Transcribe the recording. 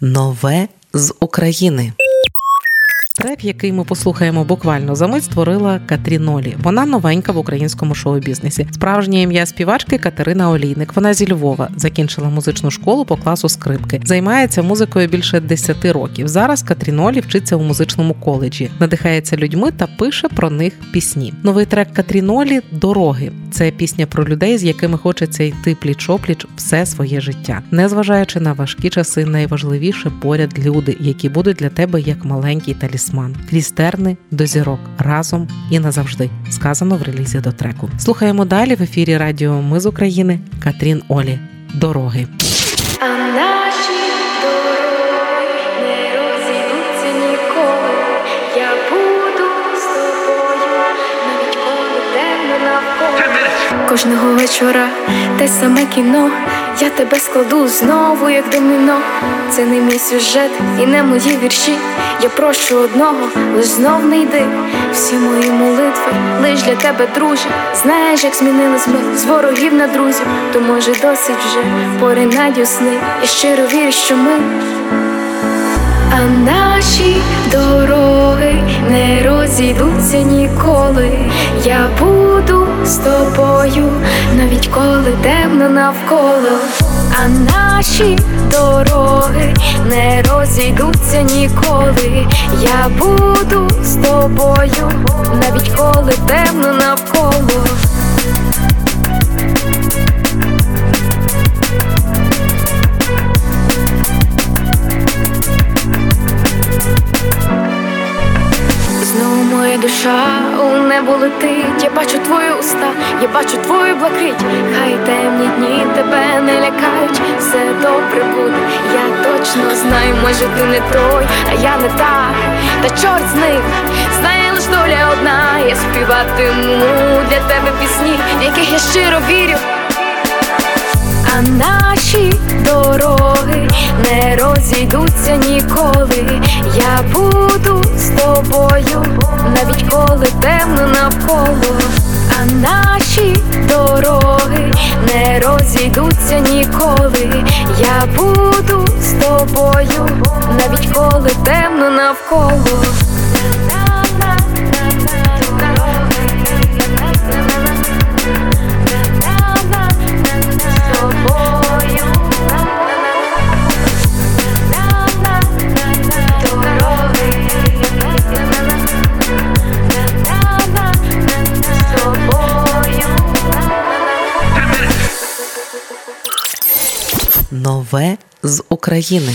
Нове з України. Трек, який ми послухаємо буквально за мить, створила Катрінолі. Вона новенька в українському шоу-бізнесі. Справжнє ім'я співачки Катерина Олійник. Вона зі Львова закінчила музичну школу по класу скрипки. Займається музикою більше 10 років. Зараз Катрінолі вчиться у музичному коледжі, надихається людьми та пише про них пісні. Новий трек Катрінолі Дороги. Це пісня про людей, з якими хочеться йти пліч-опліч все своє життя, незважаючи на важкі часи, найважливіше поряд люди, які будуть для тебе як маленький талісман, крізь терни до зірок разом і назавжди. Сказано в релізі до треку. Слухаємо далі в ефірі Радіо Ми з України Катрін Олі. Дороги Кожного вечора те саме кіно. Я тебе складу знову, як доміно. Це не мій сюжет і не мої вірші. Я прошу одного, лиш знов не йди. Всі мої молитви, лиш для тебе, друже. Знаєш, як змінились ми з ворогів на друзів. То може досить вже поринать у сни. Я щиро вірю, що ми. А наші дороги не розійдуться ніколи. З тобою, навіть коли темно навколо. А наші дороги не розійдуться ніколи. Я буду з тобою, навіть коли темно навколо. Душа небо летить. Я бачу твої уста, я бачу твою блакить. Хай темні дні тебе не лякають. Все добре буде, я точно знаю, може ти не той, а я не та, та чорт з ним знає лиш доля одна. Я співатиму для тебе пісні, в яких я щиро вірю. А наші навіть коли темно навколо. Нове з України.